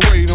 Put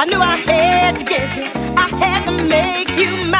I knew I had to get you, I had to make you mine.